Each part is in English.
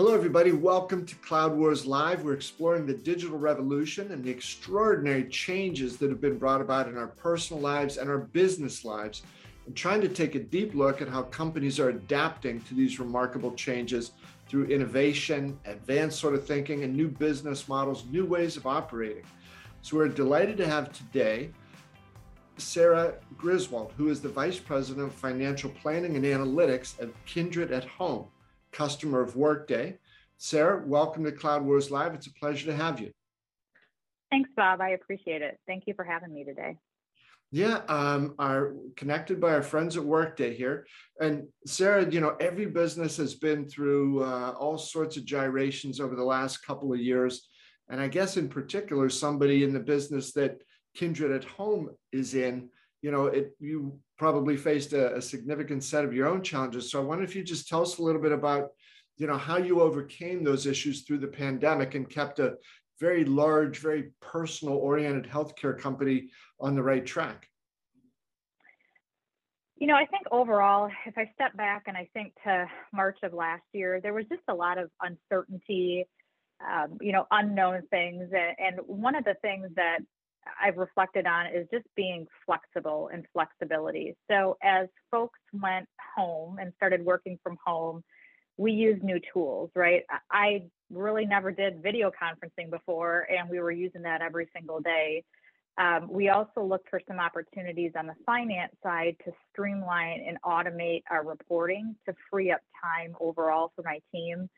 Hello, everybody. Welcome to Cloud Wars Live. We're exploring the digital revolution and the extraordinary changes that have been brought about in our personal lives and our business lives, and trying to take a deep look at how companies are adapting to these remarkable changes through innovation, advanced sort of thinking, and new business models, new ways of operating. So, we're delighted to have today Sarah Griswold, who is the Vice President of Financial Planning and Analytics at Kindred at Home customer of Workday. Sarah, welcome to Cloud Wars Live. It's a pleasure to have you. Thanks, Bob. I appreciate it. Thank you for having me today. Yeah, um, are connected by our friends at Workday here. And Sarah, you know, every business has been through uh, all sorts of gyrations over the last couple of years. And I guess in particular, somebody in the business that Kindred at Home is in, you know, it you probably faced a, a, significant set of your own challenges. So I wonder if you just tell us a little bit about, you know, how you overcame those issues through the pandemic and kept a very large, very personal oriented healthcare company on the right track. You know, I think overall, if I step back and I think to March of last year, there was just a lot of uncertainty, um, you know, unknown things. And one of the things that I've reflected on is just being flexible and flexibility. So as folks went home and started working from home, we used new tools, right? I really never did video conferencing before, and we were using that every single day. Um, we also looked for some opportunities on the finance side to streamline and automate our reporting to free up time overall for my team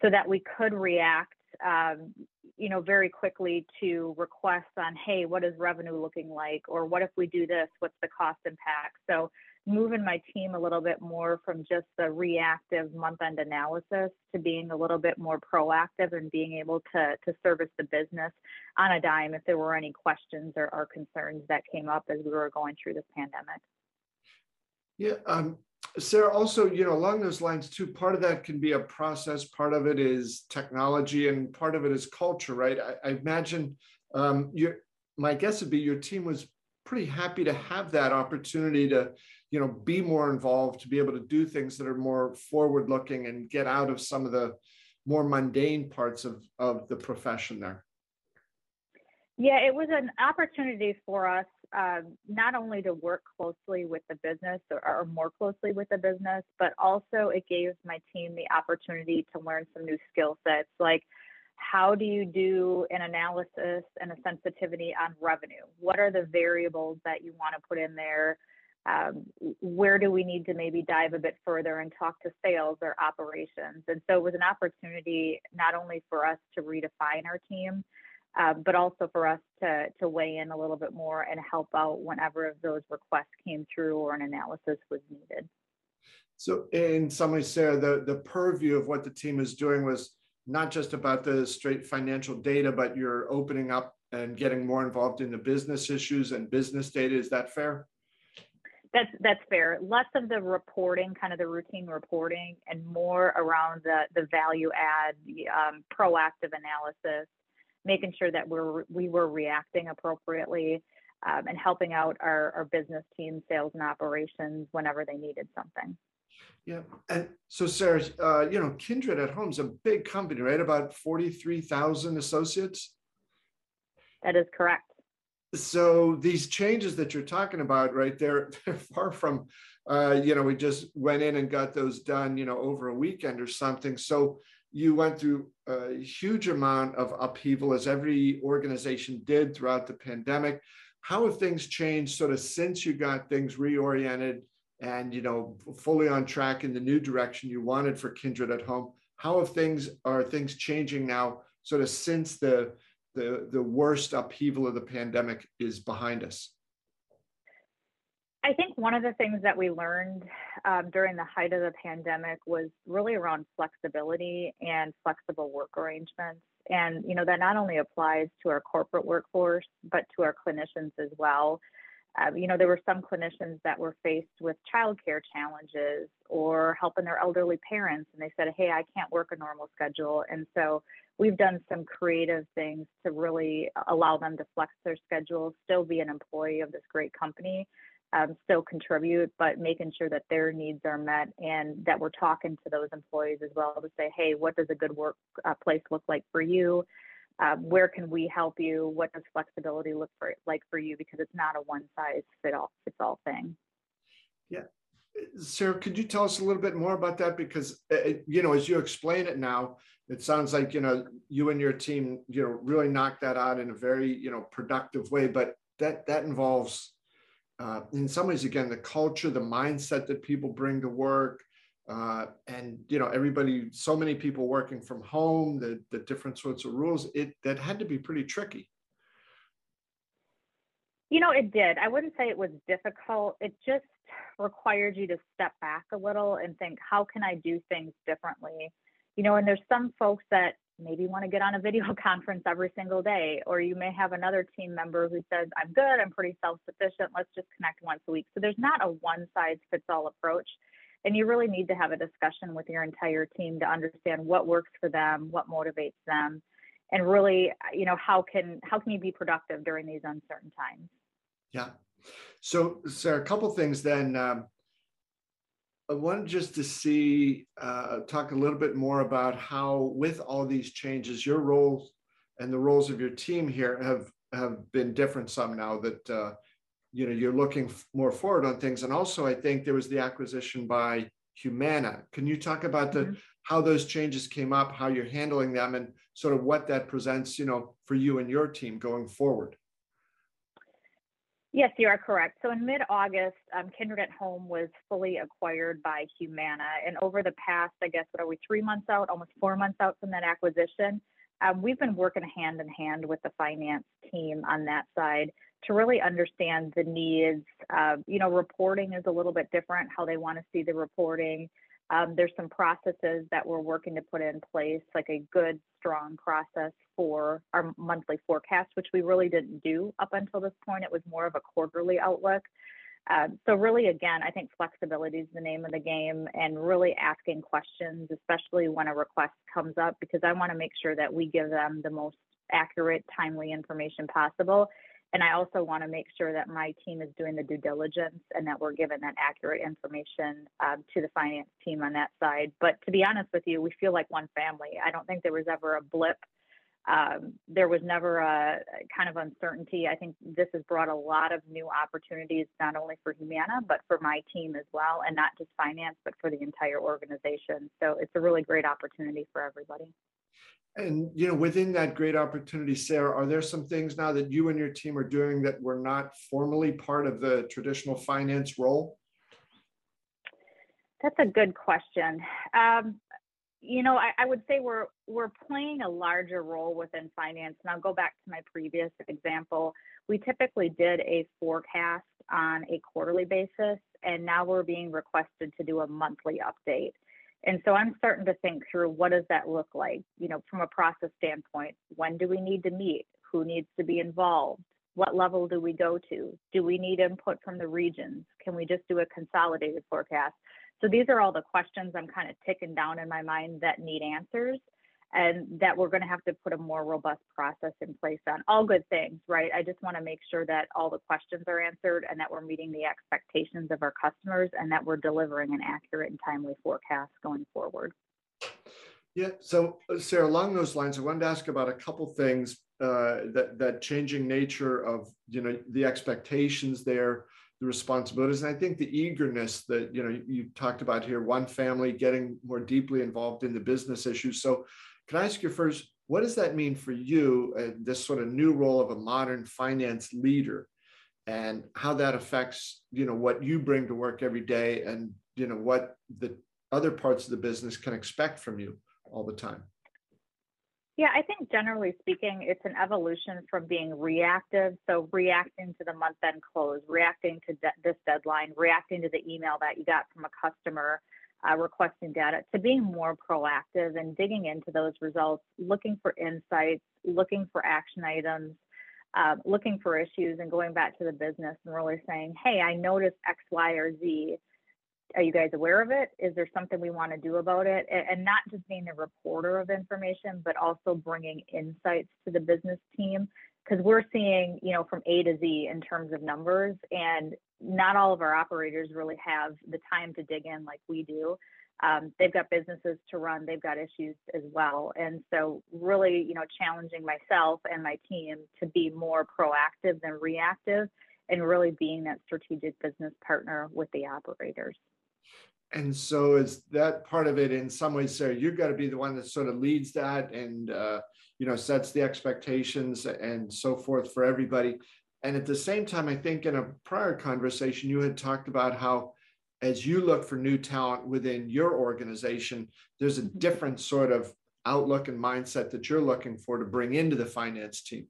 so that we could react um, you know, very quickly to requests on, hey, what is revenue looking like? Or what if we do this? What's the cost impact? So moving my team a little bit more from just the reactive month-end analysis to being a little bit more proactive and being able to, to service the business on a dime if there were any questions or, or concerns that came up as we were going through this pandemic. Yeah, um, Sarah, also, you know, along those lines too, part of that can be a process, part of it is technology, and part of it is culture, right? I, I imagine um, your, my guess would be your team was pretty happy to have that opportunity to, you know, be more involved, to be able to do things that are more forward-looking and get out of some of the more mundane parts of, of the profession there. Yeah, it was an opportunity for us um, not only to work closely with the business or, or, more closely with the business, but also it gave my team the opportunity to learn some new skill sets like how do you do an analysis and a sensitivity on revenue? What are the variables that you want to put in there? Um, where do we need to maybe dive a bit further and talk to sales or operations? And so it was an opportunity not only for us to redefine our team, um, but also for us to, to weigh in a little bit more and help out whenever those requests came through or an analysis was needed. So, in summary, Sarah, the, the purview of what the team is doing was not just about the straight financial data, but you're opening up and getting more involved in the business issues and business data. Is that fair? That's that's fair. Less of the reporting, kind of the routine reporting, and more around the the value add, um, proactive analysis, making sure that we're we were reacting appropriately um, and helping out our, our business team, sales and operations whenever they needed something. Yeah, and so Sarah, uh, you know, Kindred at Home is a big company, right? About forty-three thousand associates. That is correct. So these changes that you're talking about, right? They're they're far from, uh, you know, we just went in and got those done, you know, over a weekend or something. So you went through a huge amount of upheaval as every organization did throughout the pandemic. How have things changed sort of since you got things reoriented and you know fully on track in the new direction you wanted for Kindred at home? How have things are things changing now sort of since the the, the worst upheaval of the pandemic is behind us? I think one of the things that we learned um, during the height of the pandemic was really around flexibility and flexible work arrangements. And, you know, that not only applies to our corporate workforce, but to our clinicians as well. Uh, you know, there were some clinicians that were faced with childcare challenges or helping their elderly parents, and they said, Hey, I can't work a normal schedule. And so we've done some creative things to really allow them to flex their schedule, still be an employee of this great company, um, still contribute, but making sure that their needs are met and that we're talking to those employees as well to say, hey, what does a good work uh, look like for you? Um, where can we help you? What does flexibility look for like for you? Because it's not a one size fit all fits all thing. Yeah, Sarah, could you tell us a little bit more about that? Because uh, you know, as you explain it now, it sounds like you know you and your team, you know, really knocked that out in a very you know productive way. But that that involves uh, in some ways, again, the culture, the mindset that people bring to work, uh, and you know, everybody, so many people working from home, the the different sorts of rules, it that had to be pretty tricky. You know, it did. I wouldn't say it was difficult. It just required you to step back a little and think, how can I do things differently? You know, and there's some folks that maybe want to get on a video conference every single day or you may have another team member who says i'm good i'm pretty self-sufficient let's just connect once a week. So there's not a one size fits all approach and you really need to have a discussion with your entire team to understand what works for them what motivates them and really you know how can how can you be productive during these uncertain times? Yeah. So sarah a couple things then um, I wanted just to see, uh, talk a little bit more about how, with all these changes, your roles and the roles of your team here have have been different some now that uh, you know you're looking more forward on things. And also, I think there was the acquisition by Humana. Can you talk about the mm-hmm. how those changes came up, how you're handling them, and sort of what that presents, you know, for you and your team going forward? Yes, you are correct. So in mid-August, um, Kindred at Home was fully acquired by Humana, and over the past, I guess, what are we, three months out, almost four months out from that acquisition, um, we've been working hand in hand with the finance team on that side to really understand the needs. Uh, you know, reporting is a little bit different, how they want to see the reporting. Um, there's some processes that we're working to put in place, like a good, strong process for our monthly forecast, which we really didn't do up until this point. It was more of a quarterly outlook. Um, so really, again, I think flexibility is the name of the game, and really asking questions, especially when a request comes up, because I want to make sure that we give them the most accurate, timely information possible and I also want to make sure that my team is doing the due diligence and that we're giving that accurate information um, to the finance team on that side. But to be honest with you, we feel like one family. I don't think there was ever a blip. Um, there was never a kind of uncertainty. I think this has brought a lot of new opportunities, not only for Humana, but for my team as well, and not just finance, but for the entire organization. So it's a really great opportunity for everybody. And you know, within that great opportunity, Sarah, are there some things now that you and your team are doing that were not formally part of the traditional finance role? That's a good question. Um, you know, I, I, would say we're we're playing a larger role within finance. And I'll go back to my previous example. We typically did a forecast on a quarterly basis, and now we're being requested to do a monthly update. And so I'm starting to think through what does that look like, you know, from a process standpoint. When do we need to meet? Who needs to be involved? What level do we go to? Do we need input from the regions? Can we just do a consolidated forecast? So these are all the questions I'm kind of ticking down in my mind that need answers and that we're going to have to put a more robust process in place on all good things, right? I just want to make sure that all the questions are answered and that we're meeting the expectations of our customers and that we're delivering an accurate and timely forecast going forward. Yeah. So, uh, Sarah, along those lines, I wanted to ask about a couple things uh, that that changing nature of you know the expectations there, the responsibilities, and I think the eagerness that you know you talked about here. One family getting more deeply involved in the business issues. So, can I ask you first, what does that mean for you, uh, this sort of new role of a modern finance leader, and how that affects, you know, what you bring to work every day, and you know what the other parts of the business can expect from you all the time? Yeah, I think generally speaking, it's an evolution from being reactive. So, reacting to the month end close, reacting to de- this deadline, reacting to the email that you got from a customer, uh, requesting data to being more proactive and digging into those results, looking for insights, looking for action items, uh, looking for issues, and going back to the business and really saying, hey, I noticed X, Y, or Z. Are you guys aware of it? Is there something we want to do about it? And not just being the reporter of information, but also bringing insights to the business team because we're seeing, you know, from A to Z in terms of numbers. And not all of our operators really have the time to dig in like we do. Um, they've got businesses to run, they've got issues as well. And so, really, you know, challenging myself and my team to be more proactive than reactive and really being that strategic business partner with the operators. And so, is that part of it in some ways, Sarah? You've got to be the one that sort of leads that and, uh, you know, sets the expectations and so forth for everybody. And at the same time, I think in a prior conversation, you had talked about how as you look for new talent within your organization, there's a mm-hmm. different sort of outlook and mindset that you're looking for to bring into the finance team.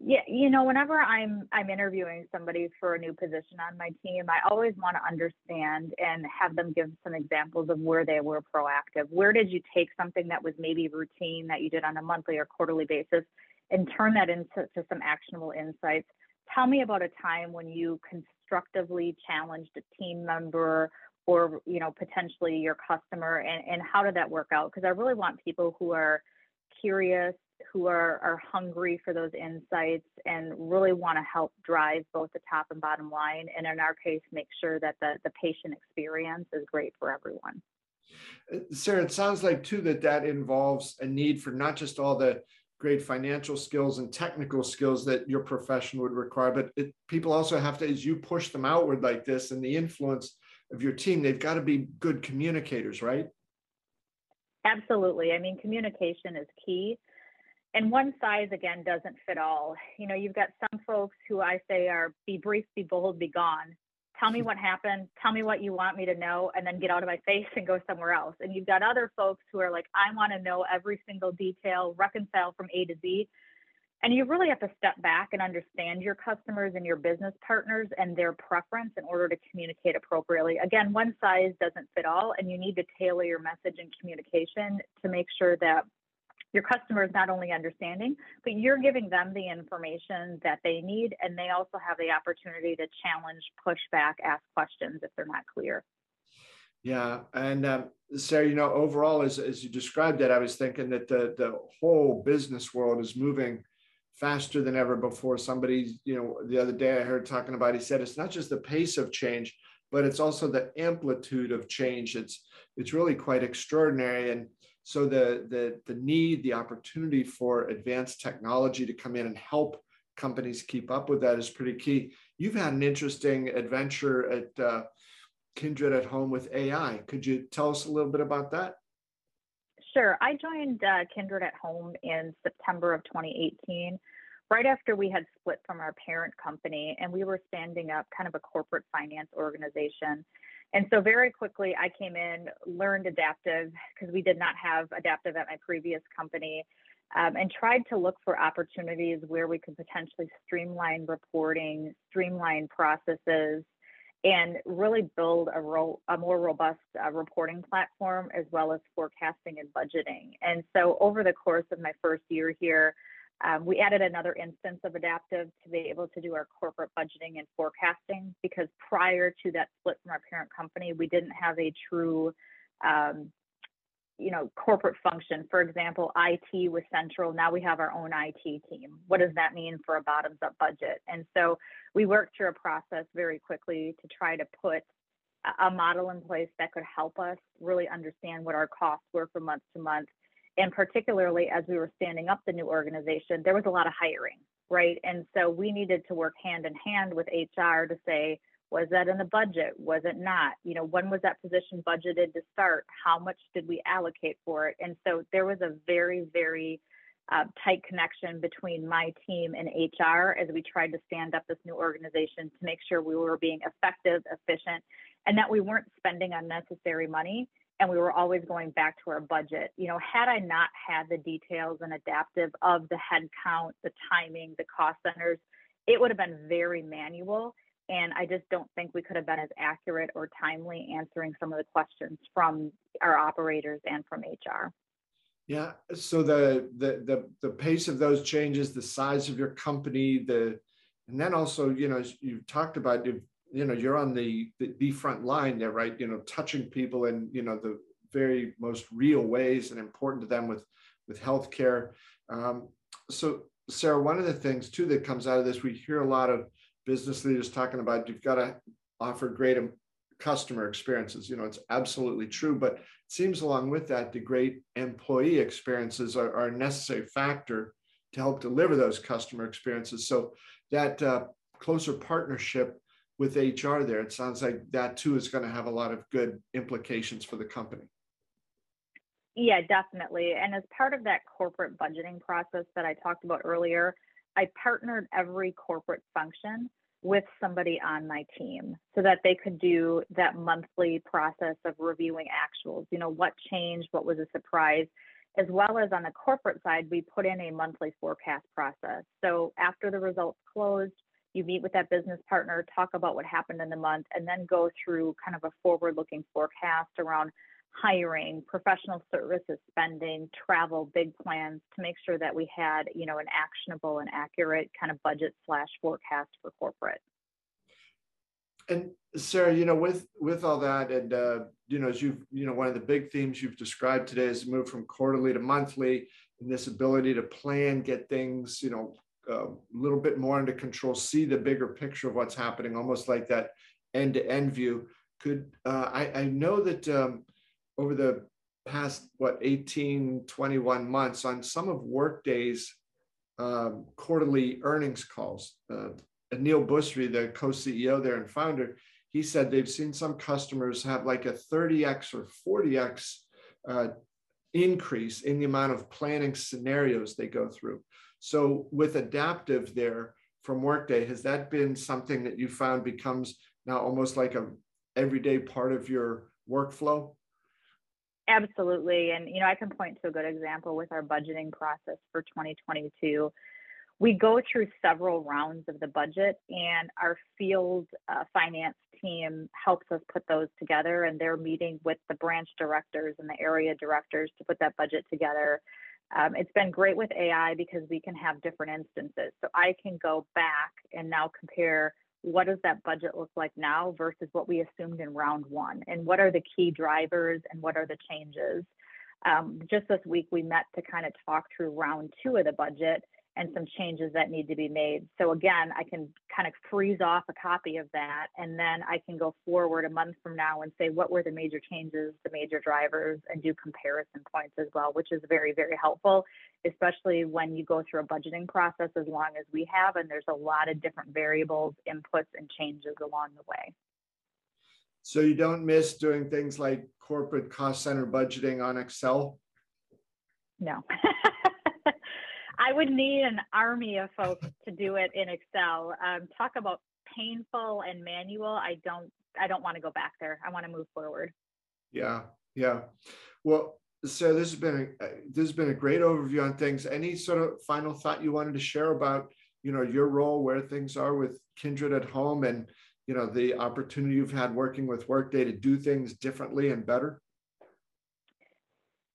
Yeah, you know, whenever I'm I'm interviewing somebody for a new position on my team, I always want to understand and have them give some examples of where they were proactive. Where did you take something that was maybe routine that you did on a monthly or quarterly basis and turn that into some actionable insights? Tell me about a time when you constructively challenged a team member or you know potentially your customer and, and how did that work out because i really want people who are curious who are, are hungry for those insights and really want to help drive both the top and bottom line and in our case make sure that the, the patient experience is great for everyone uh, sarah it sounds like too that that involves a need for not just all the great financial skills and technical skills that your profession would require. But it, people also have to, as you push them outward like this and the influence of your team, they've got to be good communicators, right? Absolutely. I mean, communication is key. And one size, again, doesn't fit all. You know, you've got some folks who I say are be brief, be bold, be gone tell me hmm. what happened, tell me what you want me to know, and then get out of my face and go somewhere else. And you've got other folks who are like, I want to know every single detail, reconcile from A to Z. And you really have to step back and understand your customers and your business partners and their preference in order to communicate appropriately. Again, one size doesn't fit all, and you need to tailor your message and communication to make sure that your customer is not only understanding, but you're giving them the information that they need, and they also have the opportunity to challenge, push back, ask questions if they're not clear. Yeah, and um, Sarah, you know, overall, as as you described it, I was thinking that the the whole business world is moving faster than ever before. Somebody, you know, the other day I heard talking about. He said it's not just the pace of change, but it's also the amplitude of change. It's it's really quite extraordinary, and so the, the, the need, the opportunity for advanced technology to come in and help companies keep up with that is pretty key. You've had an interesting adventure at uh, Kindred at Home with AI. Could you tell us a little bit about that? Sure. I joined uh, Kindred at Home in September of 2018, right after we had split from our parent company, and we were standing up kind of a corporate finance organization. And so very quickly, I came in, learned adaptive because we did not have adaptive at my previous company, um, and tried to look for opportunities where we could potentially streamline reporting, streamline processes, and really build a, ro- a more robust uh, reporting platform as well as forecasting and budgeting. And so over the course of my first year here, um, we added another instance of Adaptive to be able to do our corporate budgeting and forecasting because prior to that split from our parent company, we didn't have a true, um, you know, corporate function. For example, IT was central. Now we have our own IT team. What does that mean for a bottoms up budget? And so we worked through a process very quickly to try to put a model in place that could help us really understand what our costs were from month to month and particularly as we were standing up the new organization, there was a lot of hiring, right? And so we needed to work hand in hand with HR to say, was that in the budget? Was it not? You know, when was that position budgeted to start? How much did we allocate for it? And so there was a very, very uh, tight connection between my team and HR as we tried to stand up this new organization to make sure we were being effective, efficient, and that we weren't spending unnecessary money and we were always going back to our budget. You know, had I not had the details and adaptive of the headcount, the timing, the cost centers, it would have been very manual. And I just don't think we could have been as accurate or timely answering some of the questions from our operators and from HR. Yeah. So the the the, the pace of those changes, the size of your company, the and then also, you know, you've talked about you've you know you're on the, the, the front line there right you know touching people in you know the very most real ways and important to them with with healthcare um, so sarah one of the things too that comes out of this we hear a lot of business leaders talking about you've got to offer great customer experiences. You know, it's absolutely true, but it seems along with that, the great employee experiences are, are a necessary factor to help deliver those customer experiences. So that uh, closer partnership with HR there, it sounds like that too is going to have a lot of good implications for the company. Yeah, definitely. And as part of that corporate budgeting process that I talked about earlier, I partnered every corporate function with somebody on my team so that they could do that monthly process of reviewing actuals. You know, what changed, what was a surprise, as well as on the corporate side, we put in a monthly forecast process. So after the results closed, you meet with that business partner, talk about what happened in the month, and then go through kind of a forward looking forecast around hiring, professional services spending, travel, big plans to make sure that we had, you know, an actionable and accurate kind of budget slash forecast for corporate. And Sarah, you know, with with all that, and uh, you know, as you've, you know, one of the big themes you've described today is move from quarterly to monthly, and this ability to plan, get things, you know, a little bit more under control, see the bigger picture of what's happening, almost like that end-to-end view. Could uh, I, I know that um, over the past what 18 21 months on some of workday's um, quarterly earnings calls uh, aneel Bhusri the co-ceo there and founder he said they've seen some customers have like a 30x or 40x uh, increase in the amount of planning scenarios they go through so with adaptive there from workday has that been something that you found becomes now almost like a everyday part of your workflow Absolutely. And, you know, I can point to a good example with our budgeting process for 2022. We go through several rounds of the budget, and our field uh, finance team helps us put those together. And they're meeting with the branch directors and the area directors to put that budget together. Um, it's been great with AI because we can have different instances. So I can go back and now compare what does that budget look like now versus what we assumed in round one? And what are the key drivers and what are the changes? Um, just this week, we met to kind of talk through round two of the budget and some changes that need to be made. So again, I can kind of freeze off a copy of that and then I can go forward a month from now and say what were the major changes, the major drivers and do comparison points as well, which is very very helpful, especially when you go through a budgeting process as long as we have and there's a lot of different variables, inputs and changes along the way. So you don't miss doing things like corporate cost center budgeting on Excel? No. I would need an army of folks to do it in Excel. Um, talk about painful and manual. I don't. I don't want to go back there. I want to move forward. Yeah, yeah. Well, so this has been a, this has been a great overview on things. Any sort of final thought you wanted to share about you know your role, where things are with Kindred at home, and you know the opportunity you've had working with Workday to do things differently and better?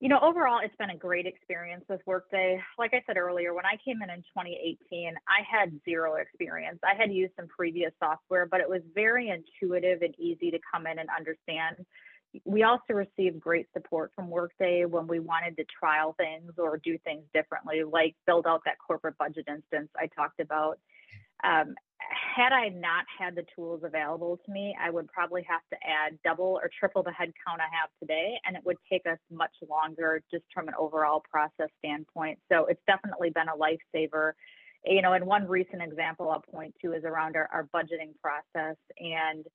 You know, overall, it's been a great experience with Workday. Like I said earlier, when I came in in 2018, I had zero experience. I had used some previous software, but it was very intuitive and easy to come in and understand. We also received great support from Workday when we wanted to trial things or do things differently, like build out that corporate budget instance I talked about. Um, had I not had the tools available to me, I would probably have to add double or triple the headcount I have today, and it would take us much longer just from an overall process standpoint. So it's definitely been a lifesaver. You know, and one recent example I'll point to is around our, our budgeting process and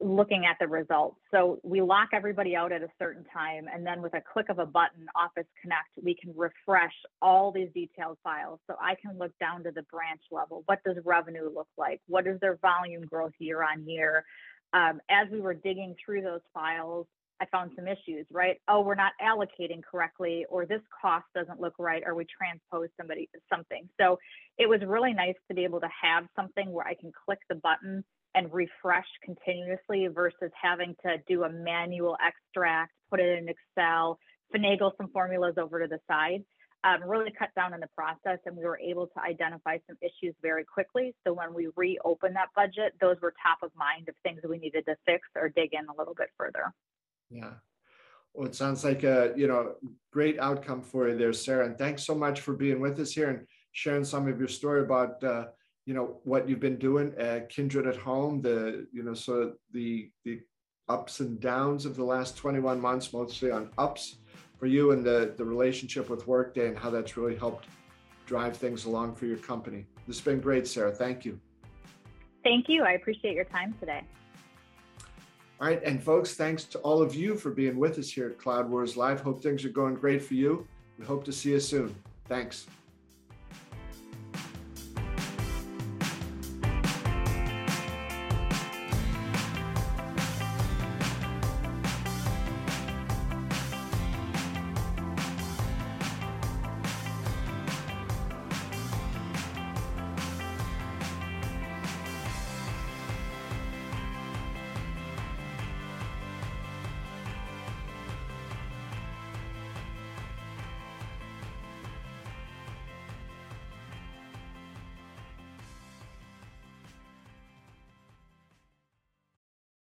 looking at the results. So we lock everybody out at a certain time, and then with a click of a button, Office Connect, we can refresh all these detailed files. So I can look down to the branch level. What does revenue look like? What is their volume growth year on year? Um, as we were digging through those files, I found some issues, right? Oh, we're not allocating correctly, or this cost doesn't look right, or we transpose somebody something. So it was really nice to be able to have something where I can click the button and refresh continuously versus having to do a manual extract, put it in Excel, finagle some formulas over to the side. Um, really cut down on the process, and we were able to identify some issues very quickly. So when we reopened that budget, those were top of mind of things we needed to fix or dig in a little bit further. Yeah. Well, it sounds like a you know great outcome for you there, Sarah. And thanks so much for being with us here and sharing some of your story about uh, you know what you've been doing at Kindred at Home, the you know so the the ups and downs of the last 21 months, mostly on ups for you and the the relationship with Workday and how that's really helped drive things along for your company. This has been great, Sarah. Thank you. Thank you. I appreciate your time today. All right, and folks, thanks to all of you for being with us here at Cloud Wars Live. Hope things are going great for you. We hope to see you soon. Thanks.